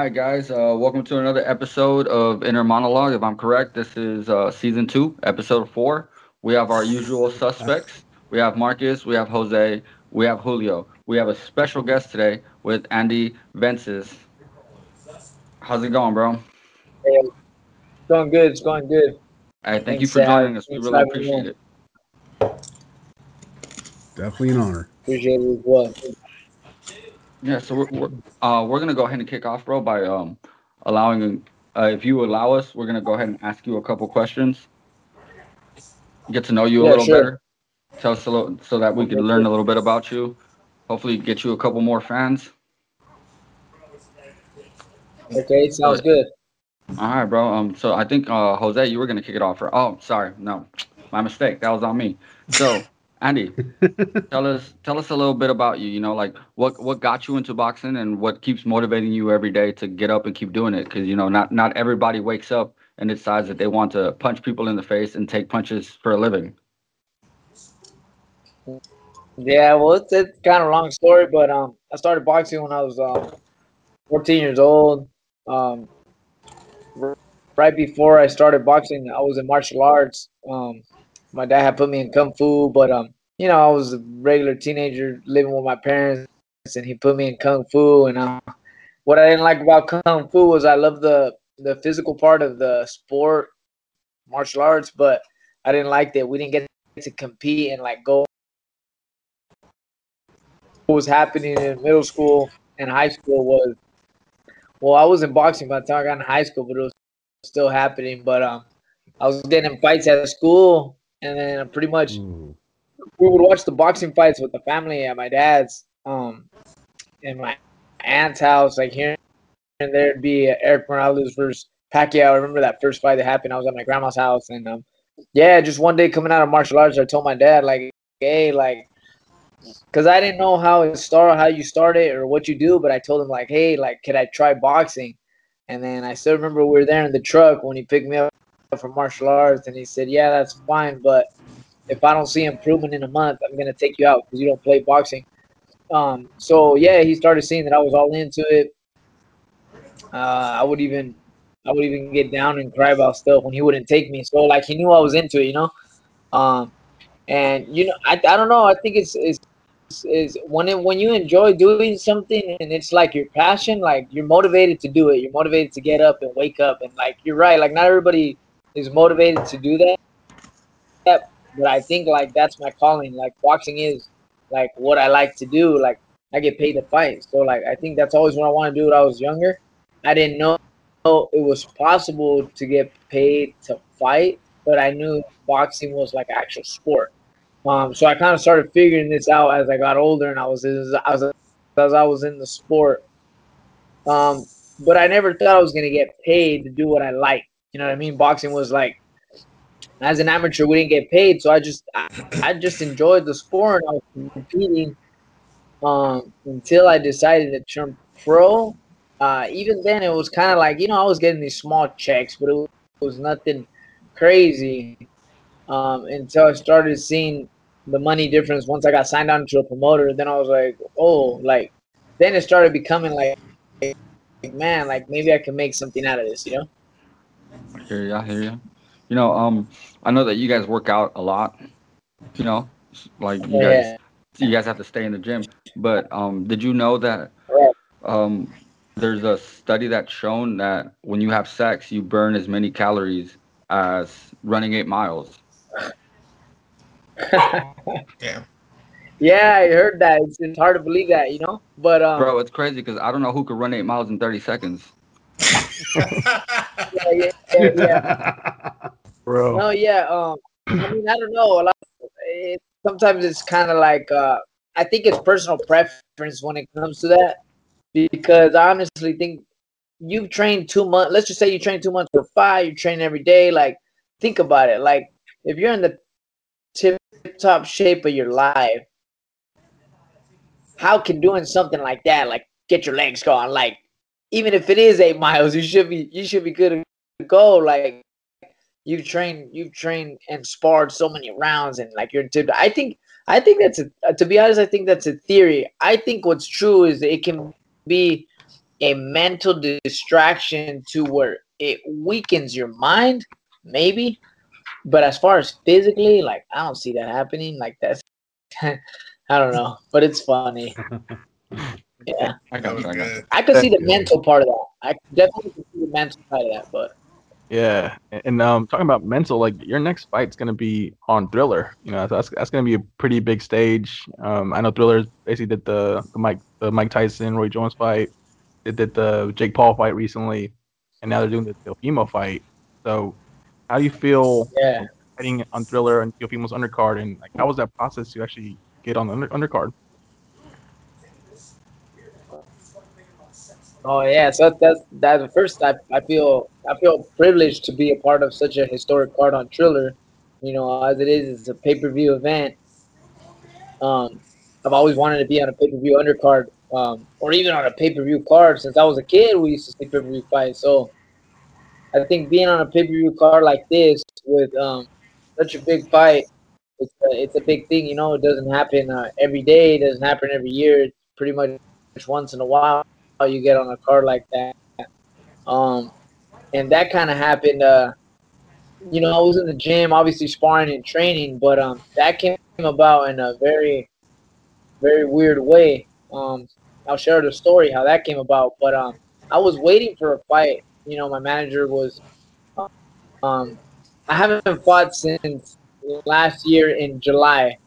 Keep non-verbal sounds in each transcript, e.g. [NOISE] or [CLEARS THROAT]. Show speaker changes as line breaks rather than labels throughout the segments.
All right, guys. Uh, welcome to another episode of Inner Monologue. If I'm correct, this is uh, season two, episode four. We have our usual suspects. We have Marcus, we have Jose, we have Julio. We have a special guest today with Andy Vences. How's it going, bro?
Hey, it's going good. It's going good.
Hey, thank
Thanks,
you for joining us. We really appreciate it.
Definitely an honor.
Appreciate it as well.
Yeah, so we're we're, uh, we're gonna go ahead and kick off, bro, by um allowing uh, if you allow us, we're gonna go ahead and ask you a couple questions, get to know you a
Yeah,
little
sure.
better, tell us a little so that we can learn a little bit about you. Hopefully, get you a couple more fans.
Okay, sounds good.
All right, bro. Um, so I think uh, Jose, you were gonna kick it off. For, oh, sorry, no, my mistake. That was on me. So, Andy, [LAUGHS] tell us tell us a little bit about you. You know, like what what got you into boxing and what keeps motivating you every day to get up and keep doing it. Because you know, not not everybody wakes up and decides that they want to punch people in the face and take punches for a living.
Yeah, well, it's, it's kind of a long story, but um, I started boxing when I was um, 14 years old. Um, r- right before I started boxing, I was in martial arts. Um, my dad had put me in kung fu, but um, you know, I was a regular teenager living with my parents, and he put me in kung fu. And uh, what I didn't like about kung fu was I love the the physical part of the sport, martial arts, but I didn't like that we didn't get to compete and like go what was happening in middle school and high school was well i was in boxing by the time i got in high school but it was still happening but um i was getting in fights at school and then pretty much
Ooh.
we would watch the boxing fights with the family at my dad's um in my aunt's house like here and there'd be eric morales versus pacquiao i remember that first fight that happened i was at my grandma's house and um yeah just one day coming out of martial arts i told my dad like hey like because I didn't know how it start, how you start it or what you do, but I told him like, hey, like, could I try boxing? And then I still remember we were there in the truck when he picked me up from martial arts, and he said, yeah, that's fine, but if I don't see improvement in a month, I'm gonna take you out because you don't play boxing. Um, so yeah, he started seeing that I was all into it. Uh, I would even, I would even get down and cry about stuff when he wouldn't take me. So like he knew I was into it, you know. Um, and you know, I, I don't know. I think it's it's is when it, when you enjoy doing something and it's like your passion, like you're motivated to do it. You're motivated to get up and wake up and like you're right. Like not everybody is motivated to do that. But I think like that's my calling. Like boxing is like what I like to do. Like I get paid to fight. So like I think that's always what I want to do when I was younger. I didn't know it was possible to get paid to fight, but I knew boxing was like actual sport. Um, so I kind of started figuring this out as I got older, and I was as I was as I was in the sport. Um, but I never thought I was gonna get paid to do what I like. You know what I mean? Boxing was like, as an amateur, we didn't get paid, so I just I, I just enjoyed the sport. And I was competing um, until I decided to turn pro. Uh, even then, it was kind of like you know I was getting these small checks, but it was, nothing crazy um, until I started seeing the money difference once I got signed on to a promoter. Then I was like, oh, like then it started becoming like, like, man, like maybe I can make something out of this, you know?
I hear you. I hear you. You know, um, I know that you guys work out a lot. You know, like you guys, you guys have to stay in the gym. But um, did you know that
Right.
um, there's a study that's shown that when you have sex, you burn as many calories as running eight miles. [LAUGHS]
Damn.
yeah, I heard that. It's, it's hard to believe that, you know? But um,
Bro, it's crazy because I don't know who could run eight miles in 30 seconds.
Yeah, yeah, yeah, yeah.
Bro.
No, yeah. Um, I mean, I don't know. A lot. It, sometimes it's kind of like uh, I think it's personal preference when it comes to that, because I honestly think you train two months. Let's just say you train two months for five. You train every day. Like, think about it. Like, if you're in the tip top shape of your life, how can doing something like that, like get your legs going, like even if it is eight miles, you should be you should be good to go. Like you've trained you've trained and sparred so many rounds and like you're tip I think I think that's a uh, to be honest, I think that's a theory. I think what's true is it can be a mental distraction to where it weakens your mind, maybe. But as far as physically, like I don't see that happening. Like that's [LAUGHS] I don't know, but it's funny. [LAUGHS] Yeah,
I got you. I got you.
I could see the mental part of that. I definitely could see the mental side of that, but
Yeah, and- and um, talking about mental, like your next fight's gonna be on Triller. You know, that's that's gonna be a pretty big stage. Um, I know Triller basically did the the Mike the Mike Tyson Roy Jones fight. They did the Jake Paul fight recently, and now they're doing the Teofimo fight. So, how do you feel
yeah.
fighting on Triller and Teofimo's undercard, and like how was that process to actually get on the under, undercard?
Oh yeah, so that's the first. I, I feel I feel privileged to be a part of such a historic card on Triller. You know, as it is, it's a pay per view event. Um, I've always wanted to be on a pay per view undercard, um, or even on a pay per view card. Since I was a kid, we used to see pay per view fights. So I think being on a pay per view card like this with um, such a big fight, it's a, it's a big thing. You know, it doesn't happen uh, every day. It doesn't happen every year. It's pretty much once in a while you get on a car like that. Um, and that kind of happened. Uh, you know, I was in the gym, obviously sparring and training, but um, that came about in a very, very weird way. Um, I'll share the story how that came about. But um, I was waiting for a fight. You know, my manager was. Um, I haven't fought since last year in July,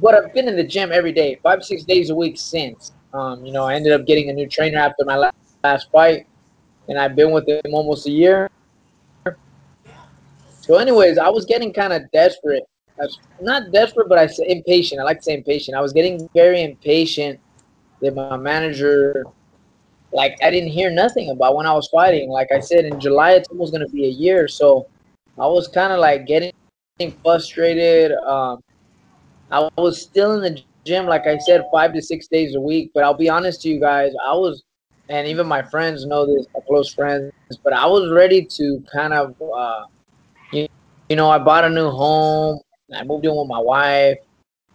but I've been in the gym every day, five six days a week since. Um, you know, I ended up getting a new trainer after my la- last fight, and I've been with him almost a year. So, anyways, I was getting kind of desperate. Not desperate, but I say impatient. I like to say impatient. I was getting very impatient that my manager, like, I didn't hear nothing about when I was fighting. Like I said, in July, it's almost going to be a year. So, I was kind of like getting frustrated. Um, I was still in the gym, like I said, five to six days a week. But I'll be honest to you guys, I was, and even my friends know this, my close friends, but I was ready to kind of, uh, you, you know, I bought a new home. I moved in with my wife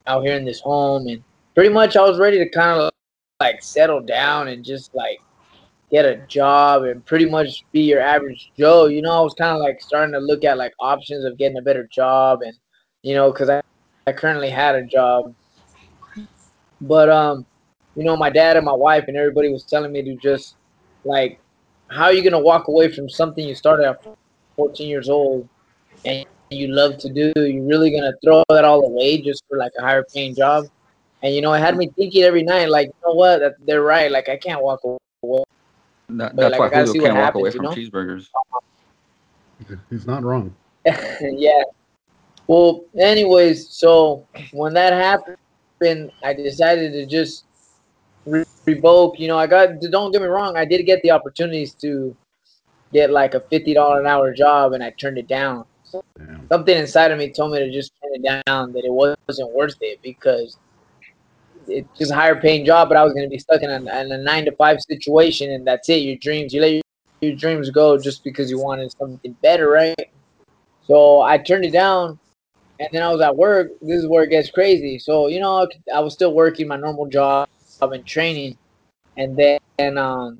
out here in this home, and pretty much I was ready to kind of like settle down and just like get a job and pretty much be your average Joe. You know, I was kind of like starting to look at like options of getting a better job, and you know, because I, I currently had a job but um, you know, my dad and my wife and everybody was telling me to just like, how are you gonna walk away from something you started at 14 years old and you love to do? You're really gonna throw that all away just for like a higher paying job? And you know, it had me thinking every night, like, you know what? That, they're right. Like, I can't walk away.
That,
But,
that's
like,
why
gotta
Julio can't walk away
happens, you
from
know?
cheeseburgers.
He's not wrong. [LAUGHS]
yeah. Well, anyways, so when that happened, I decided to just re- revoke. You know, I got. Don't get me wrong. I did get the opportunities to get like a fifty dollar an hour job, and I turned it down. Something inside of me told me to just turn it down. That it wasn't worth it because it's just a higher paying job, but I was going to be stuck in a, in a nine to five situation, and that's it. Your dreams, you let your, your dreams go just because you wanted something better, right? So I turned it down, and then I was at work. This is where it gets crazy. So you know, I was still working my normal job and training, and then and, um,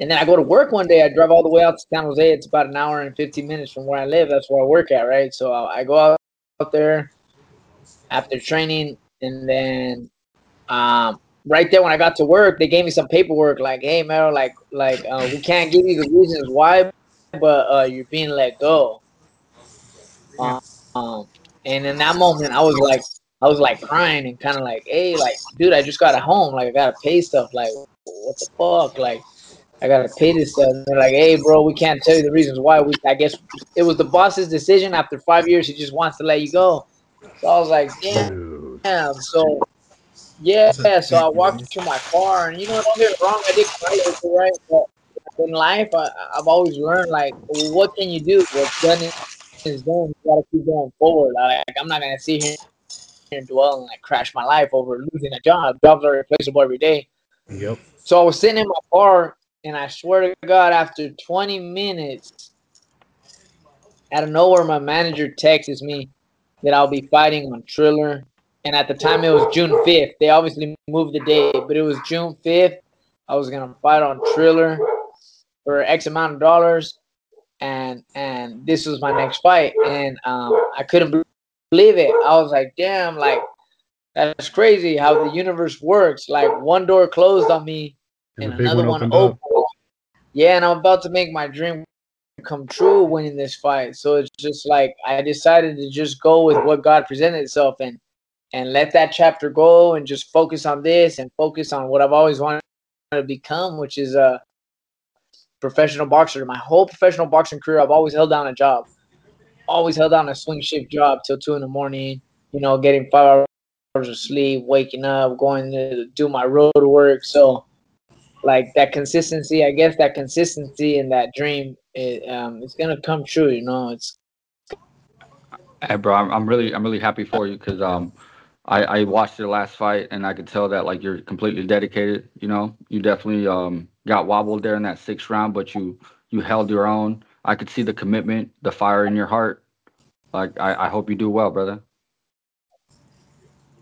and then I go to work one day. I drive all the way out to San Jose. It's about an hour and fifteen minutes from where I live. That's where I work at, right? So I, go out, out there after training, and then um, right there when I got to work, they gave me some paperwork like, "Hey, Meryl, like, like uh, we can't give you the reasons why, but uh, you're being let go." Um, um, and in that moment, I was like, I was like crying and kind of like, "Hey, like, dude, I just got a home. Like, I gotta pay stuff. Like, what the fuck? Like, I gotta pay this stuff." And they're like, "Hey, bro, we can't tell you the reasons why. We, I guess it was the boss's decision. After five years, he just wants to let you go." So I was like, "Damn." Yeah, so yeah, so I walked to my car, and you know, don't get me wrong, I did cry, right. But in life, I, I've always learned like, what can you do? What's done is is done. You gotta keep going forward. Like, I'm not gonna sit here and dwell and like crash my life over losing a job. Jobs are replaceable every day.
Yep.
So I was sitting in my car, and I swear to God, after 20 minutes, out of nowhere, my manager texts me that I'll be fighting on Triller. And at the time, it was June 5th. They obviously moved the date, but it was June 5th I was gonna fight on Triller for X amount of dollars, and and this was my next fight, and um, I couldn't believe it. I was like, damn, like that's crazy how the universe works. Like one door closed on me,
And
and, another
one opened
opened. Yeah, and I'm about to make my dream come true winning this fight. So it's just like I decided to just go with what God presented itself and and let that chapter go and just focus on this and focus on what I've always wanted to become, which is a professional boxer. My whole professional boxing career, I've always held down a job. Always held down a swing shift job till two in the morning, you know, getting five hours of sleep, waking up, going to do my road work. So like that consistency, I guess that consistency and that dream, it, um, it's gonna come true. You know, it's
Hey, bro, I'm, I'm really, I'm really happy for you because um, I, I watched your last fight and I could tell that like you're completely dedicated. You know, you definitely um got wobbled there in that sixth round, but you you held your own. I could see the commitment, the fire in your heart. Like I, I hope you do well, brother.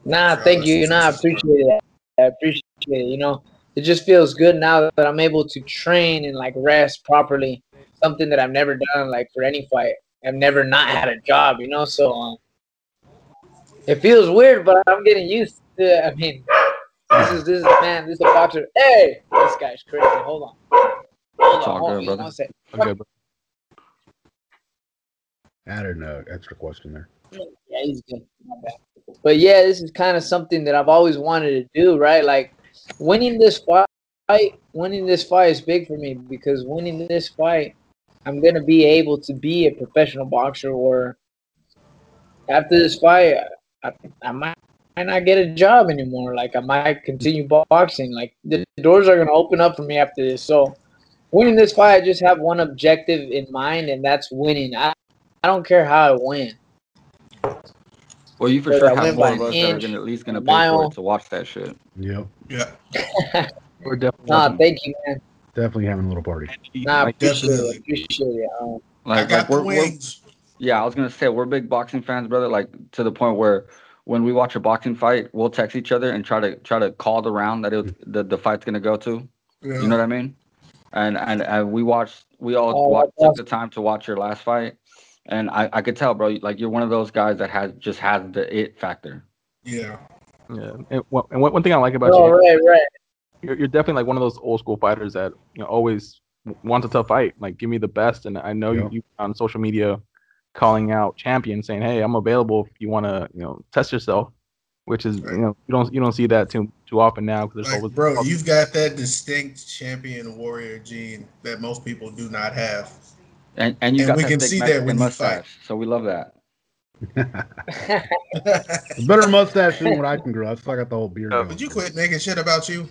Nah, thank you. You know, I appreciate it. I appreciate it. You know, it just feels good now that I'm able to train and like rest properly. Something that I've never done like for any fight. I've never not had a job. You know, so um, it feels weird, but I'm getting used to. it. I mean, this is this is man. This is a boxer. Hey, this guy's crazy. Hold on. Hold on.
all
Hold
good,
on.
brother.
One sec.
Okay, but
Added an extra question there.
Yeah, he's good. But yeah, this is kind of something that I've always wanted to do, right? Like winning this fight, winning this fight is big for me because winning this fight, I'm gonna be able to be a professional boxer. Or after this fight, I, I might, might not get a job anymore. Like I might continue boxing. Like the doors are gonna open up for me after this. So winning this fight, I just have one objective in mind, and that's winning. I, I don't care how I win.
Well, you for
Whether
sure
I
have
win
more
by
of
an
us that are gonna at least gonna
a
pay for it to watch that shit.
Yep.
Yeah, [LAUGHS]
we're definitely
Nah, thank you, man.
Definitely having a little party.
Nah, I appreciate
Definitely.
it. Appreciate it. Um,
Like,
I got
like we're,
the
we're
wings.
Yeah, I was gonna say we're big boxing fans, brother. Like to the point where when we watch a boxing fight, we'll text each other and try to try to call the round that it, the the fight's gonna go to.
Yeah.
You know what I mean? And and, and we watched, we all
Oh,
watched, took the time to watch your last fight, and I, I could tell, bro, like you're one of those guys that has just has the it factor.
yeah.
yeah. And, one- and one one thing I like about
oh,
you,
right, right.
you're, you're definitely like one of those old school fighters that you know always w- wants a tough fight. Like, give me the best. And I know
Yeah.
you, you on social media calling out champion saying, "Hey, I'm available if you want to, you know, test yourself." Which is,
Right.
you know, you don't you don't see that too too often now because there's
Like,
always
bro, you've got that distinct champion warrior gene that most people do not have.
And and you
And
got
we
that
can
thick
see that
Mexican
when you
mustache, so we love that. [LAUGHS]
Better mustache than what I can grow. I still got the whole beard.
Uh,
going.
Would you quit making shit about you?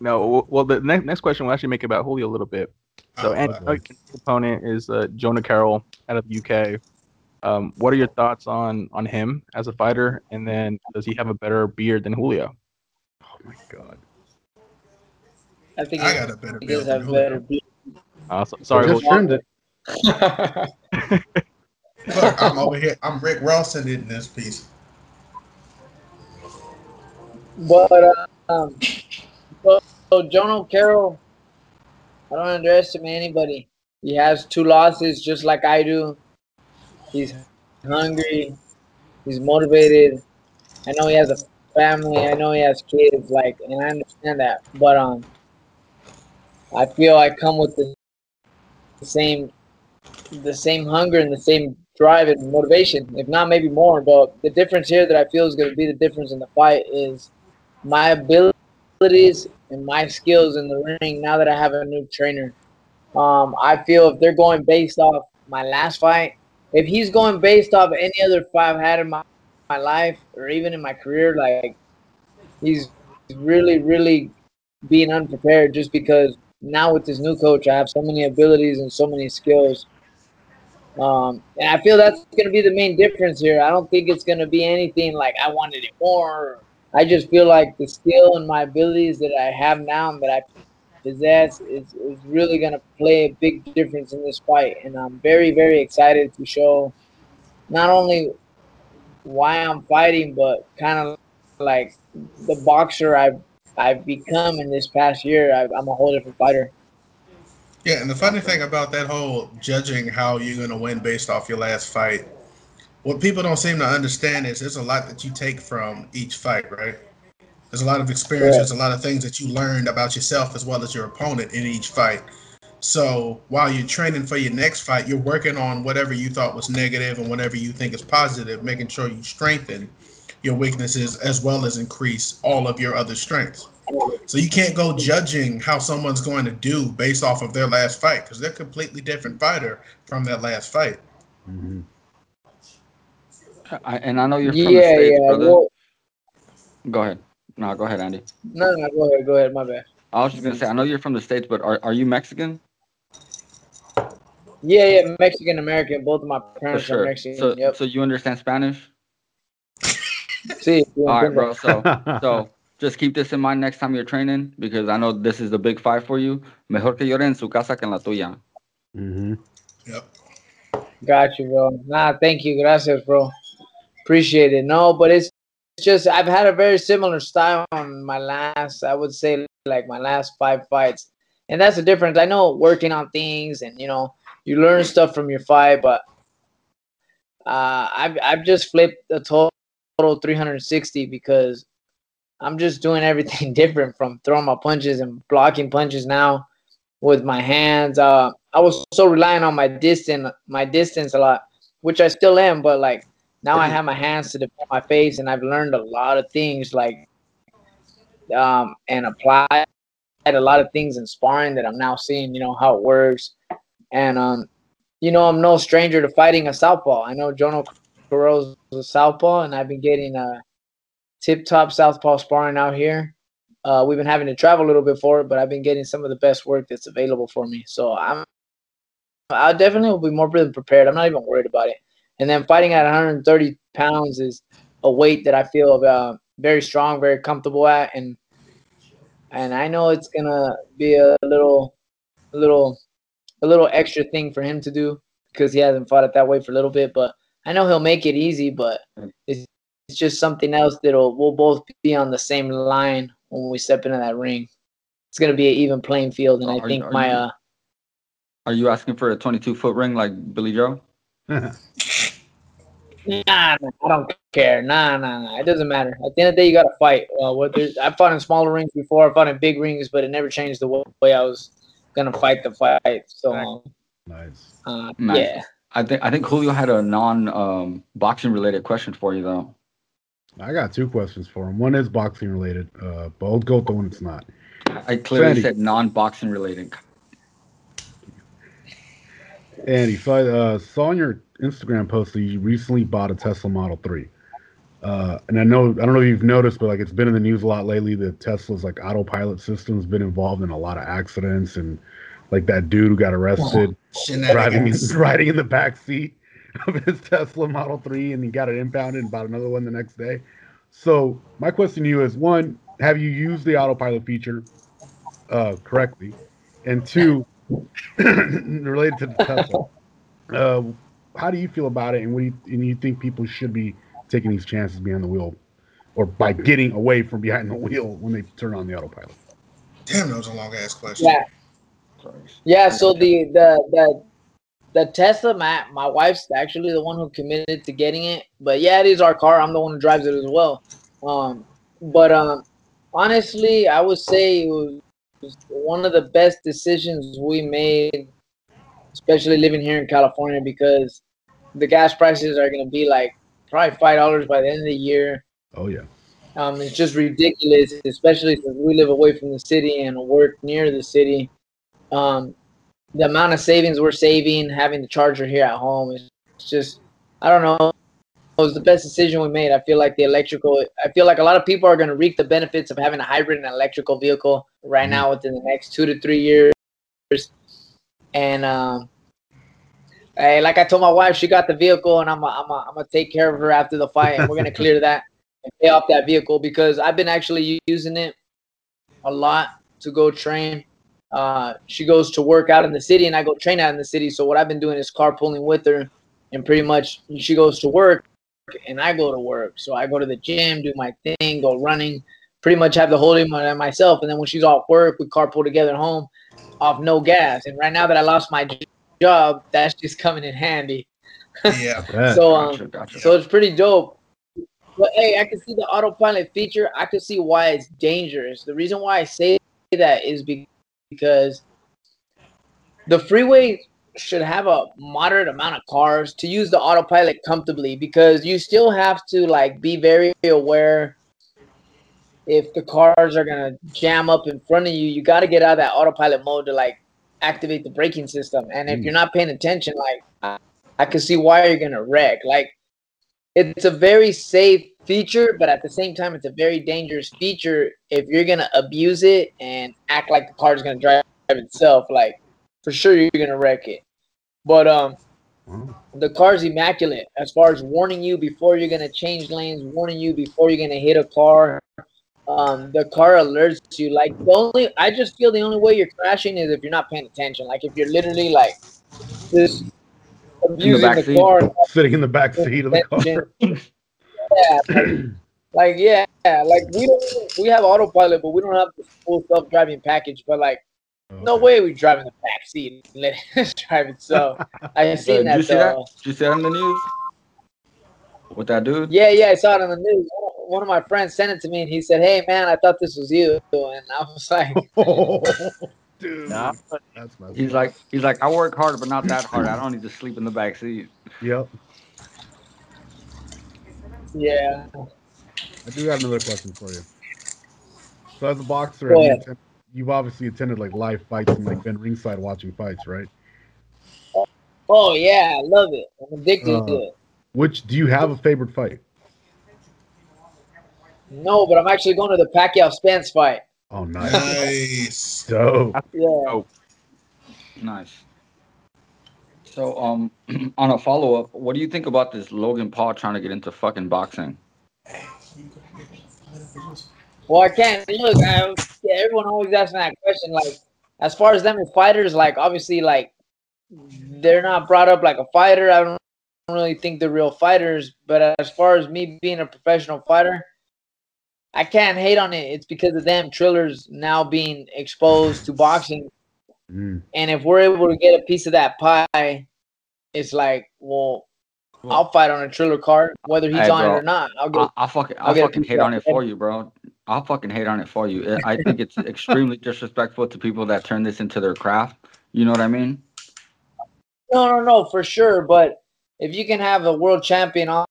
no. Well, the next next question will actually make about Julio a little bit. So,
Oh,
and
wow.
your opponent is uh, Jono Carroll out of the UK. Um, what are your thoughts on on him as a fighter? And then, does he have a better beard than Julio?
Oh my god.
I think
I
he,
got a better
he does have
than
better.
Julio.
beat.
Uh, so- sorry,
Just
Julio.
trimmed it. [LAUGHS]
Look, I'm over here. I'm Rick Rawson in this piece.
But um, so, so Jono Carroll, I don't underestimate anybody. He has two losses, just like I do. He's hungry. He's motivated. I know he has a family. I know he has kids. Like, and I understand that. But um, I feel I come with the, same, the same hunger and the same drive and motivation. If not, maybe more. But the difference here that I feel is going to be the difference in the fight is my abilities and my skills in the ring now that I have a new trainer. Um, I feel if they're going based off my last fight, if he's going based off any other fight I've had in my, my life or even in my career, like he's really, really being unprepared just because now with this new coach, I have so many abilities and so many skills. Um, and I feel that's going to be the main difference here. I don't think it's going to be anything like I wanted it more. I just feel like the skill and my abilities that I have now and that I possess is, is really going to play a big difference in this fight. And I'm very, very excited to show not only why I'm fighting, but kind of like the boxer I've I've become in this past year. I, I'm a whole different fighter.
Yeah, and the funny thing about that whole judging how you're going to win based off your last fight, what people don't seem to understand is there's a lot that you take from each fight, right? There's a lot of experience, there's a lot of things that you learned about yourself as well as your opponent in each fight. So while you're training for your next fight, you're working on whatever you thought was negative and whatever you think is positive, making sure you strengthen your weaknesses as well as increase all of your other strengths. So you can't go judging how someone's going to do based off of their last fight because they're completely different fighter from that last fight.
hmm
I, and I know you're from the
Yeah,
states,
yeah.
brother.
Well,
Go ahead. No, go ahead, Andy.
no, no, go ahead, go ahead. My bad.
I was just gonna say, I know you're from the states, but are, are you Mexican?
Yeah, yeah, Mexican American. Both of my
For
parents are. Mexican.
So,
yep.
so you understand Spanish? [LAUGHS]
See,
All right, bro. So, [LAUGHS] so just keep this in mind next time you're training because I know this is the big fight for you. Mejor que llore en su casa que en la tuya.
Mm-hmm.
Yep.
Got you, bro. Nah, thank you. Gracias, bro. Appreciate it. No, but it's just I've had a very similar style on my last, I would say, like my last five fights, and that's the difference. I know working on things, and you know, you learn stuff from your fight, but uh, I've I've just flipped the total 360 because I'm just doing everything [LAUGHS] different from throwing my punches and blocking punches now with my hands. Uh, I was so relying on my distance, my distance a lot, which I still am. But like now, I have my hands to defend my face, and I've learned a lot of things, like um, and applied a lot of things in sparring that I'm now seeing. You know how it works, and um, you know I'm no stranger to fighting a southpaw. I know Jono Carroll's a southpaw, and I've been getting a tip-top southpaw sparring out here. Uh, we've been having to travel a little bit for it, but I've been getting some of the best work that's available for me. So I'm, I definitely will be more prepared. I'm not even worried about it. And then fighting at 130 pounds is a weight that I feel uh, very strong, very comfortable at, and and I know it's gonna be a little, a little, a little extra thing for him to do because he hasn't fought at that weight for a little bit. But I know he'll make it easy. But it's, it's just something else that'll we'll both be on the same line when we step into that ring. It's gonna be an even playing field, and I
Are-
think
are
my
you-
uh
Are you asking for a 22 foot ring like Billy Joe? [LAUGHS]
Nah, nah, I don't care. Nah, nah, nah. It doesn't matter. At the end of the day, you got to fight. Uh, whether I fought in smaller rings before, I fought in big rings, but it never changed the way I was gonna fight the fight. So, um,
nice.
uh,
Nice.
yeah.
I think I think Julio had a non um, boxing related question for you though.
I got two questions for him. One is boxing related, uh, but I'll go with the one that's not.
I clearly
Sandy.
said non boxing related.
Andy, so I uh, saw on your Instagram post that you recently bought a Tesla Model 3. Uh, and I know I don't know if you've noticed, but like it's been in the news a lot lately that Tesla's like autopilot system's been involved in a lot of accidents and like that dude who got arrested driving [LAUGHS] riding in the back seat [LAUGHS] of his Tesla Model 3 and he got it impounded and bought another one the next day. So my question to you is one, have you used the autopilot feature uh, correctly? And two, [LAUGHS] related to the Tesla, uh, how do you feel about it and what do you, and you think people should be taking these chances behind the wheel or by getting away from behind the wheel when they turn on the autopilot?
Damn, that was a long ass question.
Yeah. Yeah, so the the the the Tesla, my my wife's actually the one who committed to getting it. But yeah, it is our car. I'm the one who drives it as well. Um, but um, honestly, I would say it was one of the best decisions we made, especially living here in California, because the gas prices are gonna be like probably five dollars by the end of the year.
Oh yeah.
Um, it's just ridiculous, especially since we live away from the city and work near the city. Um, the amount of savings we're saving having the charger here at home is just, I don't know. It was the best decision we made. I feel like the electrical, I feel like a lot of people are going to reap the benefits of having a hybrid and electrical vehicle right
Mhm.
now within the next two to three years. And, um, Hey, like I told my wife, she got the vehicle, and I'm i I'm i I'm gonna take care of her after the fight, and we're gonna clear that and pay off that vehicle because I've been actually using it a lot to go train. Uh, she goes to work out in the city, and I go train out in the city. So what I've been doing is carpooling with her, and pretty much she goes to work, and I go to work. So I go to the gym, do my thing, go running, pretty much have the whole day by myself. And then when she's off work, we carpool together at home off no gas. And right now that I lost my job, that's just coming in handy.
Yeah. [LAUGHS]
Yeah.
So um,
Gotcha, gotcha.
so it's pretty dope. But hey, I can see the autopilot feature. I can see why it's dangerous. The reason why I say that is because the freeway should have a moderate amount of cars to use the autopilot comfortably because you still have to like be very aware if the cars are gonna jam up in front of you, you got to get out of that autopilot mode to like activate the braking system. And if
Mm.
you're not paying attention, like I, I can see why you're gonna wreck. Like it's a very safe feature, but at the same time, it's a very dangerous feature if you're gonna abuse it and act like the car is gonna drive itself. Like for sure, you're gonna wreck it. But um,
Wow.
the car's immaculate as far as warning you before you're gonna change lanes, warning you before you're gonna hit a car. Um, the car alerts you. Like the only, I just feel the only way you're crashing is if you're not paying attention. Like if you're literally like just abusing the,
backseat.
car.
Sitting in the back seat of the car.
yeah, like, like yeah, like we don't we have autopilot, but we don't have the full self driving package. But like, no way we drive in the back seat and let [LAUGHS] it drive itself. I
Uh, [LAUGHS]
seen
did
that
you see that? Did you see that in the news? With that dude?
Yeah, yeah, I saw it on the news. One of my friends sent it to me, and he said, "Hey, man, I thought this was you." And I was like, [LAUGHS]
dude.
Nah,
That's messed
He's
up.
like, he's like, I work hard, but not that hard. I don't need to sleep in the back seat.
Yep.
"Yeah,
I do have another question for you. So as a boxer,
Go
have you
ahead.
Attend- you've obviously attended like live fights and like been ringside watching fights, right?
oh yeah, I love it. I'm addicted
Uh,
to it."
Which do you have a favorite fight?
No, but I'm actually going to the Pacquiao Spence fight.
Oh, nice.
Nice.
Dope.
Yeah.
Nice. So, um, [CLEARS THROAT] on a follow up, what do you think about this Logan Paul trying to get into fucking boxing?
Well, I can't look. I, yeah, everyone always asks me that question. Like, as far as them as fighters, like obviously, like they're not brought up like a fighter. I don't really think they're real fighters. But as far as me being a professional fighter, I can't hate on it. It's because of them Trillers now being exposed to boxing,
Mm.
and if we're able to get a piece of that pie, it's like, well, I'll fight on a Triller card, whether he's
Hey,
on
bro,
it or not. I'll get.
I, I'll fucking,
I'll
I'll
get a
fucking
piece
hate on it for you, bro. I'll fucking hate on it for you. I think it's extremely disrespectful to people that turn this into their craft. You know what I mean?
No, no, no, for sure. But if you can have a world champion on,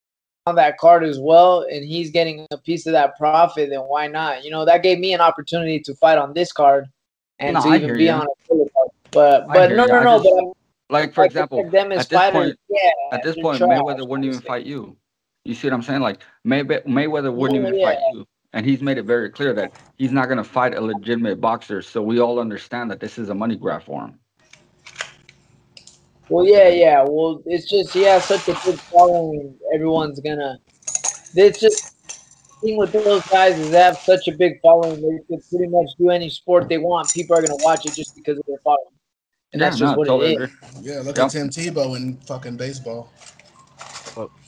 on that card as well, and he's getting a piece of that profit, then why not? You know, that gave me an opportunity to fight on this card and
No,
to
I
even be
you.
on a card. But
I
but no, no, no.
just-
But
Like, for
like,
example,
them as
at this
fighters,
point-
yeah,
at this point, Mayweather wouldn't even fight you. You see what I'm saying? Like May- Mayweather wouldn't
Yeah,
even
yeah.
fight you, and he's made it very clear that he's not going to fight a legitimate boxer. So we all understand that this is a money grab for him.
Well, yeah, yeah. Well, it's just he has such a big following. Everyone's gonna. It's just the thing with those guys is they have such a big following. They could pretty much do any sport they want. People are gonna watch it just because of their following, and that's just
no,
what
totally
it is.
agree.
Yeah, look
Yep.
at Tim Tebow in fucking baseball.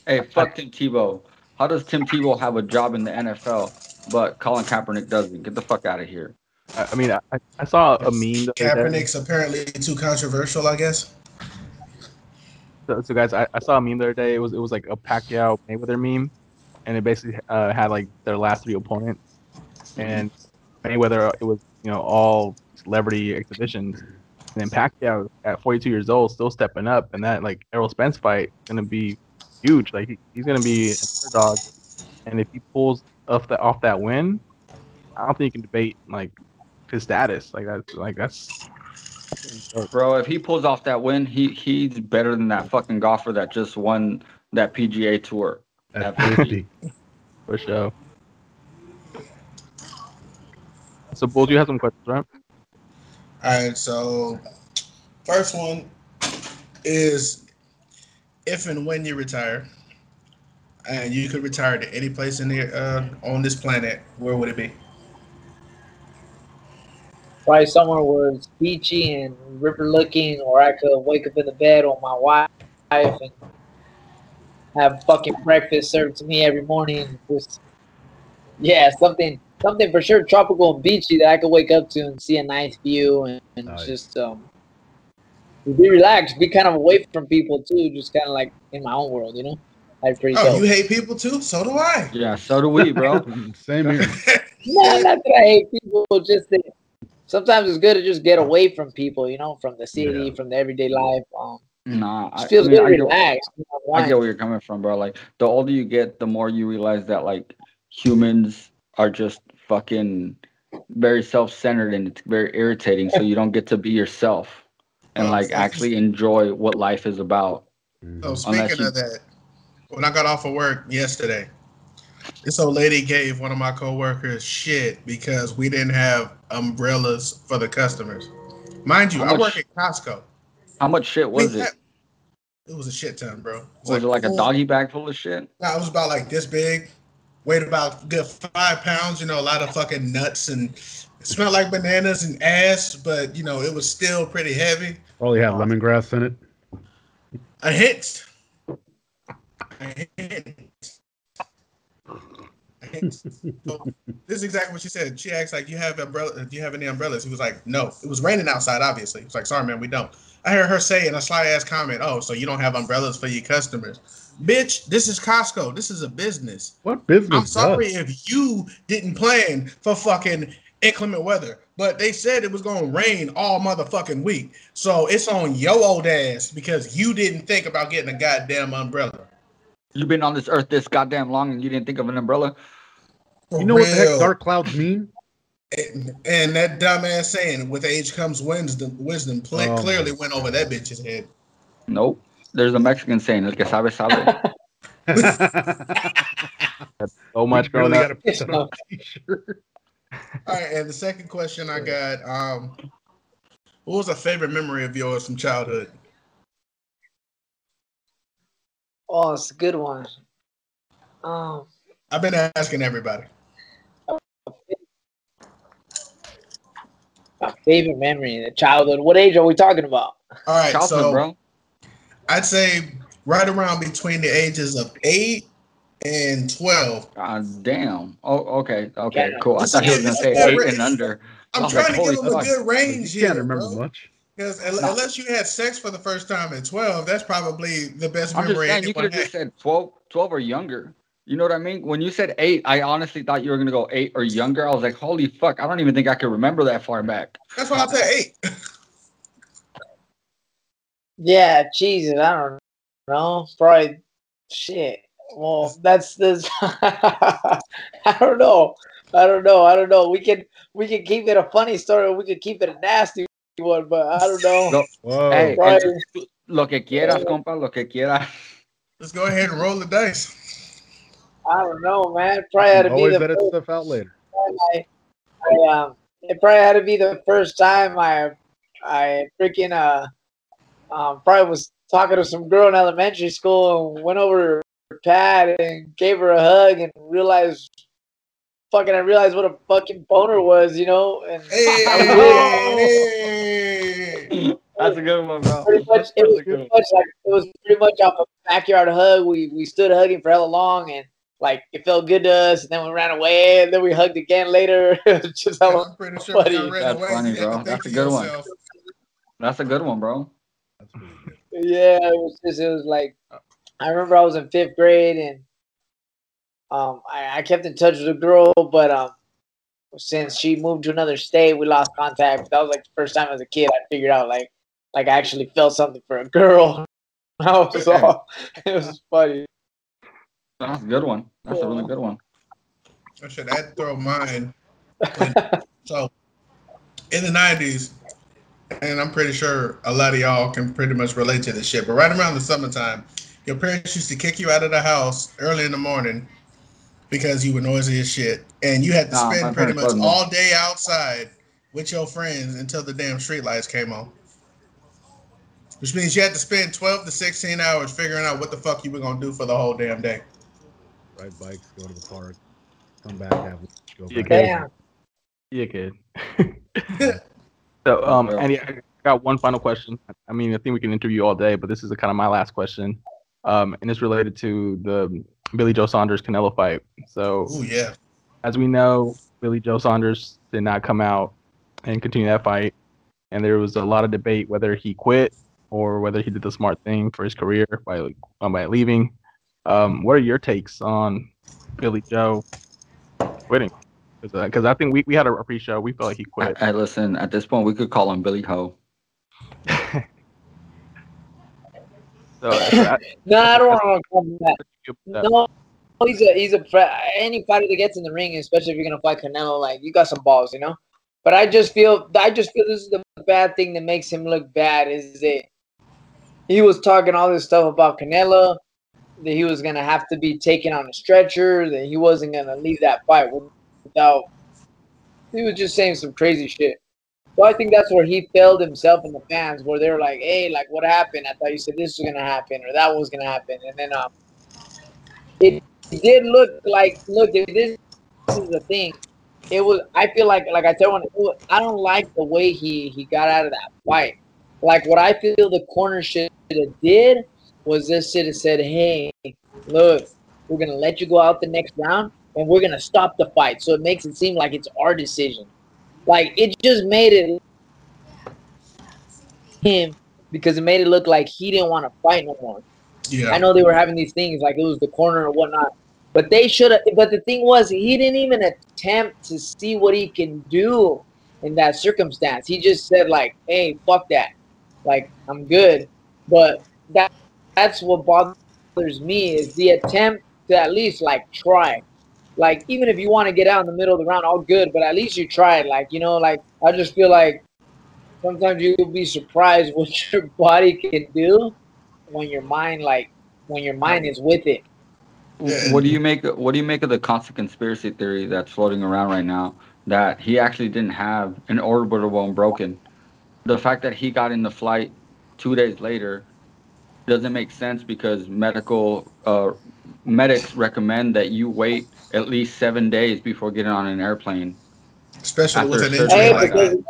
Hey, fuck Tim Tebow. How does Tim Tebow have a job in the NFL, but Colin Kaepernick doesn't? Get the fuck out of here.
I, I mean, I, I saw a meme. the other day.
Kaepernick's apparently too controversial, I guess.
So, so guys, I, I saw a meme the other day. It was it was like a Pacquiao Mayweather meme, and it basically uh, had like their last three opponents, and Mayweather it was you know all celebrity exhibitions, and then Pacquiao at 42 years old still stepping up, and that like Errol Spence fight gonna be huge. Like he, he's gonna be an underdog, and if he pulls off that off that win, I don't think you can debate like his status. Like that's like that's.
Bro, if he pulls off that win, he he's better than that fucking golfer that just won that PGA tour.
At
At
50.
For sure. So, Bulls, you have some questions, right?
All right, so first one is if and when you retire, and you could retire to any place in the uh, on this planet, where would it be?
Probably somewhere where it's beachy and river looking, or I could wake up in the bed on my wife and have fucking breakfast served to me every morning. Just yeah, something something for sure tropical and beachy that I could wake up to and see a nice view and, and
Nice.
just um be relaxed, be kind of away from people too, just kind of like in my own world, you know. Like pretty
Oh,
dope.
you hate people too? So do I.
Yeah, so do we, bro. [LAUGHS]
Same here.
No, not that I hate people, just that sometimes it's good to just get away from people, you know, from the city,
Yeah.
from the everyday life. Um,
Nah, I,
feels
I mean,
good
I
to
get,
relax.
I get where you're coming from, bro. Like the older you get, the more you realize that like humans are just fucking very self-centered and it's very irritating. So you don't get to be yourself and
Oh,
like actually enjoy what life is about.
So
Mhm.
speaking
you-
of that, when I got off of work yesterday, this old lady gave one of my coworkers shit because we didn't have umbrellas for the customers. Mind you,
How
I
much-
work at Costco.
How much shit was
We
it?
had- It was a shit ton, bro. It
Was it like a doggy bag full of shit?
Nah, it was about like this big, weighed about a good five pounds. You know, a lot of fucking nuts and it smelled like bananas and ass, but you know, it was still pretty heavy.
Probably had uh, lemongrass in it.
A hint. A hint. A hint. So, [LAUGHS] this is exactly what she said. She asked, like, "You have umbrella? Do you have any umbrellas?" He was like, "No." It was raining outside. Obviously, he was like, "Sorry, man, we don't." I heard her say in a sly ass comment, "Oh, so you don't have umbrellas for your customers?" Bitch, this is Costco. This is a business.
What business?
I'm sorry
does?
if you didn't plan for fucking inclement weather, but they said it was gonna rain all motherfucking week. So it's on your old ass because you didn't think about getting a goddamn umbrella.
You've been on this earth this goddamn long and you didn't think of an umbrella?
For
You know what the heck dark clouds mean?
And, and that dumbass saying, "With age comes wisdom." Wisdom ple-
Oh,
clearly went over that bitch's head.
Nope. There's a Mexican saying, el que sabe, sabe. [LAUGHS]
So much
You
growing
really
up.
gotta put that on a t-shirt. [LAUGHS]
All right, and the second question I got, um, what was a favorite memory of yours from childhood?
Oh, it's a good one. Um,
I've been asking everybody.
my favorite memory, the childhood. What age are we talking about?
All right,
Childhood,
so
bro.
I'd say right around between the ages of eight and twelve.
God damn. Oh, okay. Okay,
Yeah.
cool. I
This
thought he was
is-
gonna say eight and under.
I'm
I
trying
like,
to give
him
them a good range
You can't
here,
remember
bro.
much.
Because
No.
unless you had sex for the first time at twelve, that's probably the best
I'm just
memory
saying, you could have just said 12, 12 or younger. You know what I mean? When you said eight, I honestly thought you were gonna go eight or younger. I was like, holy fuck, I don't even think I could remember that far back.
That's why I said eight. [LAUGHS]
Yeah, Jesus, I don't know. Probably shit. Well, that's this. [LAUGHS] I don't know. I don't know. I don't know. We can we can keep it a funny story. Or we can keep it a nasty one, but I don't know.
No. Hey,
Right.
el- lo que quieras, compa, lo que quieras.
Let's go ahead and roll the dice.
I don't know, man. Probably had to be
Always
the
edit
first
stuff out later.
I, I um. It probably had to be the first time I I freaking uh um probably was talking to some girl in elementary school and went over to her pad and gave her a hug and realized fucking I realized what a fucking boner was, you know, and
Hey,
That's a good one, bro.
pretty much it was pretty much like it was pretty much off a backyard hug. We we stood hugging for hella long and like it felt good to us and then we ran away and then we hugged again later. [LAUGHS] Just hella
I'm pretty sure
Funny.
ran
That's
away,
funny,
you had to
bro. That's a
to
good one.
yourself,
That's a good one, bro.
Good.
Yeah, it was just it was like I remember I was in fifth grade and um I, I kept in touch with the girl, but um since she moved to another state, we lost contact. That was like the first time as a kid I figured out like like I actually felt something for a girl. [LAUGHS] That was all, [LAUGHS] it was funny.
That's a good one. That's a really good one.
I should add throw mine. [LAUGHS] So, in the '90s, and I'm pretty sure a lot of y'all can pretty much relate to this shit. But right around the summertime, your parents used to kick you out of the house early in the morning because you were noisy as shit, and you had to
Nah,
spend pretty much
wasn't.
all day outside with your friends until the damn streetlights came on. Which means you had to spend 12 to 16 hours figuring out what the fuck you were gonna do for the whole damn day.
Ride bikes, go to the park, come back, have lunch, go
Yeah,
back.
okay.
Damn.
Yeah, kid. [LAUGHS] so, um,
and
Andy, I got one final question. I mean, I think we can interview all day, but this is kind of my last question, um, and it's related to the Billy Joe Saunders Canelo fight. So,
Ooh yeah.
as we know, Billy Joe Saunders did not come out and continue that fight, and there was a lot of debate whether he quit or whether he did the smart thing for his career by um, by leaving. Um, what are your takes on Billy Joe quitting? Because uh, I think we, we had a pre-show. We felt like he quit.
I, I listen. At this point, we could call him Billy Ho. [LAUGHS]
so, I, [LAUGHS]
No, I don't want to call him that. No, he's a he's a any fighter that gets in the ring, especially if you're gonna fight Canelo, like you got some balls, you know. But I just feel I just feel this is the bad thing that makes him look bad is that he was talking all this stuff about Canelo, that he was gonna have to be taken on a stretcher, that he wasn't gonna leave that fight without. He was just saying some crazy shit. So I think that's where he failed himself and the fans, where they're like, "Hey, like what happened? I thought you said this was gonna happen or that was gonna happen," and then um, it did look like look this, this is the thing. It was I feel like like I tell one I don't like the way he he got out of that fight. Like what I feel the corner should have did was this should have said, "Hey, look, we're gonna let you go out the next round, and we're gonna stop the fight." So it makes it seem like it's our decision. Like it just made it him because it made it look like he didn't want to fight no more.
Yeah.
I know they were having these things like it was the corner or whatnot, but they should have. But the thing was, he didn't even attempt to see what he can do in that circumstance. He just said like, "Hey, fuck that, like I'm good." But that that's what bothers me is the attempt to at least like try. Like even if you want to get out in the middle of the round, all good, but at least you tried. Like you know, like I just feel like sometimes you'll be surprised [LAUGHS] what your body can do when your mind like when your mind is with it.
What do you make? What do you make of the constant conspiracy theory that's floating around right now that he actually didn't have an orbital bone broken? The fact that he got in the flight two days later doesn't make sense because medical uh, medics recommend that you wait at least seven days before getting on an airplane.
Especially with an injury
Hey,
like that.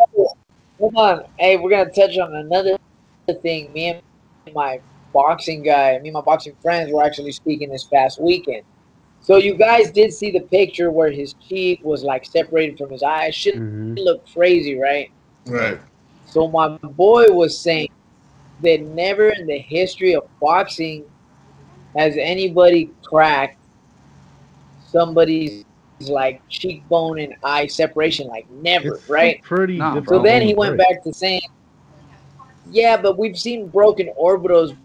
hold on. Hey, we're gonna touch on another thing. Me and my boxing guy, me and my boxing friends were actually speaking this past weekend. So you guys did see the picture where his cheek was like separated from his eye. Shit
Mhm.
looked crazy, right?
Right.
So my boy was saying that never in the history of boxing has anybody cracked somebody's like cheekbone and eye separation, like never,
It's
right?
Pretty
Nah,
So then he went
break.
back to saying, "Yeah, but we've seen broken orbitals,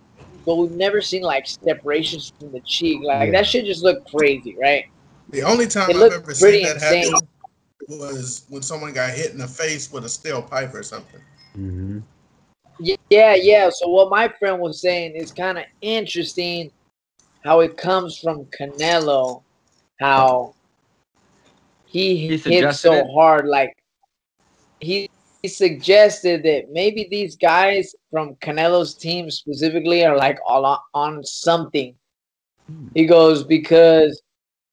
but we've never seen like separations from the cheek. Like
Yeah.
that shit just looked crazy, right?
The only time
It
I've ever seen that
insane.
happen was when someone got hit in the face with a steel pipe or something.
Mhm.
Yeah, yeah. So what my friend was saying is kind of interesting how it comes from Canelo, how he,
He
hit so
it?
hard. Like he, he suggested that maybe these guys from Canelo's team specifically are like all on, on something. He goes because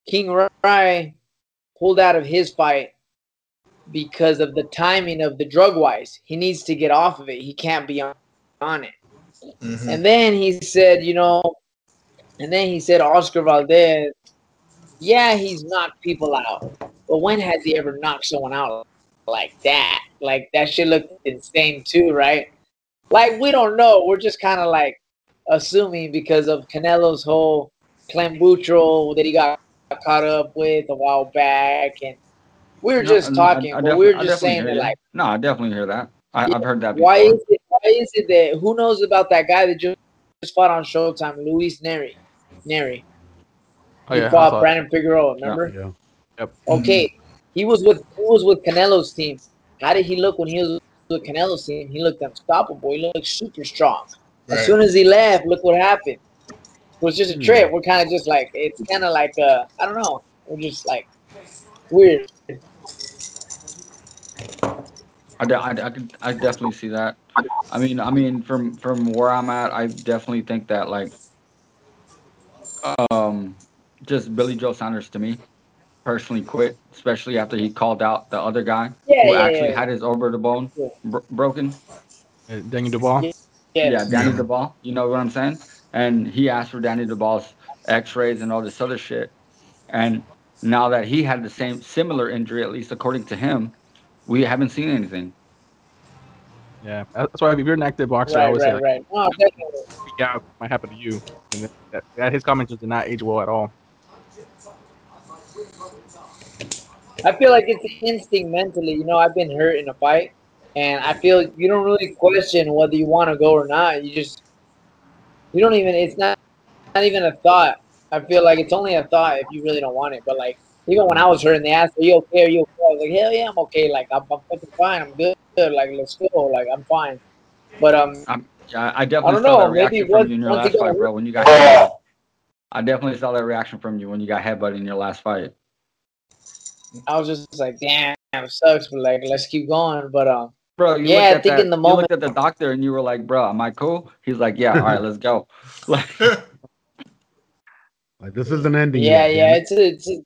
King Ry pulled out of his fight because of the timing of the drug wise. He needs to get off of it. He can't be on, on it.
Mhm.
And then he said, you know, and then he said Oscar Valdez, yeah, he's knocked people out. But when has he ever knocked someone out like that? Like that shit looked insane too, right? Like we don't know. We're just kind of like assuming because of Canelo's whole clenbuterol that he got caught up with a while back and we were
No,
just
no, I-
talking,
I
but we were just saying that like
No, I definitely hear that. I,
Yeah,
I've heard that before.
why is it why is it that who knows about that guy that just, just fought on Showtime, Luis Nery? Nery.
Oh,
he
yeah,
fought. Brandon Figueroa, remember?
Yeah.
Yep, okay. He was with he was with Canelo's team. How did he look when he was with Canelo's team? He looked unstoppable. He looked super strong. As soon as he left, look what happened. It was just a
Hmm.
trip. We're kind of just like it's kind of like uh I don't know. We're just like weird.
I, I, I could I definitely see that. I mean I mean from from where I'm at, I definitely think that like um just Billy Joe Saunders to me personally quit, especially after he called out the other guy
Yeah,
who
yeah,
actually
yeah.
had his orbital bone
Yeah.
bro- broken.
Uh, Daniel Dubois.
Yes.
Yeah, Danny
Yeah.
DeBall. You know what I'm saying? And he asked for Danny Dubois's X-rays and all this other shit. And now that he had the same similar injury, at least according to him, we haven't seen anything.
Yeah, that's why if you're an active boxer, I
Right,
always say
right,
like,
right. No, definitely.
yeah, it might happen to you. And that, that, his comments did not age well at all.
I feel like it's instinct mentally. You know, I've been hurt in a fight, and I feel you don't really question whether you want to go or not. You just, you don't even. It's not, not even a thought. I feel like it's only a thought if you really don't want it. But like, even when I was hurt and they asked, "Are you okay? Are you okay?" I was like, "Hell yeah, I'm okay. Like, I'm, I'm fucking fine. I'm good. Like, let's go. Like, I'm fine." But um,
Yeah, I definitely
I
saw
know,
that reaction from you in your last fight, bro. When you got. I definitely saw that reaction from you when you got headbutted in your last fight.
I was just like, "Damn, it sucks." But like, let's keep going. But um,
Bro, you
Yeah, I think
that,
in the moment,
you
moment-
looked at the doctor and you were like, "Bro, am I cool?" He's like, "Yeah, all right, let's go." [LAUGHS] [LAUGHS] Like,
Like this is an ending.
yeah,
yet,
yeah, it's a, it's a,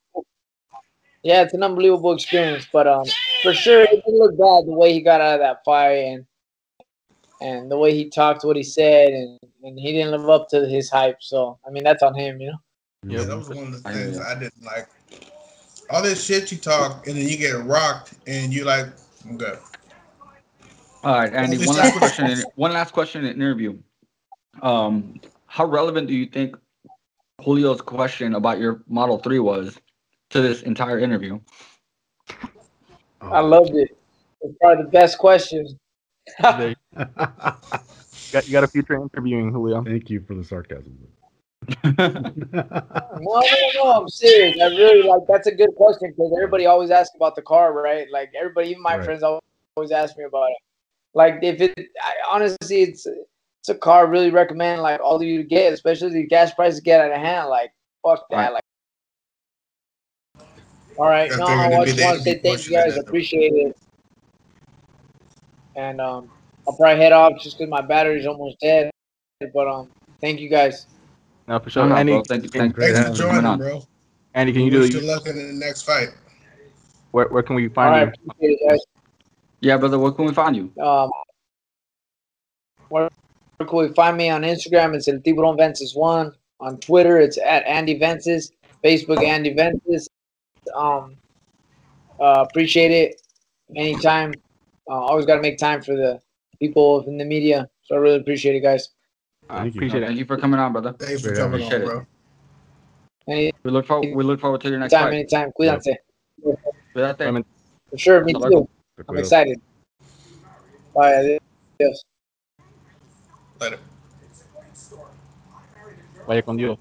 yeah, it's an unbelievable experience. But um, for sure, it didn't look bad the way he got out of that fight and and the way he talked, what he said, and and he didn't live up to his hype. So I mean, that's on him, you know.
Yeah, that was one of the
I hear
things. I didn't like. All this shit you talk, and then you get rocked, and you like, I'm good.
all right, Andy. One last question. In, one last question in interview. Um, how relevant do you think Julio's question about your Model Three was to this entire interview?
I loved it. It's probably the best question. [LAUGHS]
You got, you got a future interviewing, Julio.
Thank you for the sarcasm.
No, no, no, I'm serious. I really like that's a good question because everybody always asks about the car, right? Like everybody, even my
Right.
friends always ask me about it. Like if it, I, honestly, it's it's a car I really recommend like all of you to get, especially the gas prices get out of hand. Like fuck that.
Right.
Like, all right, no, I just want to say thank you guys, appreciate it. And um, I'll probably head off just because my battery's almost dead. But um, thank you guys.
No, for sure.
no,
Andy,
bro. Thank you. Thank you
Great
Thanks for
you.
coming
joining,
on.
bro.
Andy, can you
Wish
do
you luck in the next fight.
where, where can we find
right,
you?
appreciate.
Yeah, brother. Where can we find you?
Um, where where can we find me on Instagram? It's El Tiburon Vences One. On Twitter, it's at Andy Vences. Facebook, Andy Vences. Um, uh, appreciate it. Anytime. Uh, always got to make time for the people in the media. So I really appreciate it, guys.
Uh,
Thank you.
appreciate
Thank
it.
you for coming on, brother.
Thanks for
Great
coming
appreciate
on,
it.
bro.
Anytime,
We look forward. We look forward to your next fight.
anytime. Cuídense.
Cuídate.
Women.
For sure, me
Hasta
too.
luego.
I'm excited. Bye. Adios.
Later.
Vaya con Dios.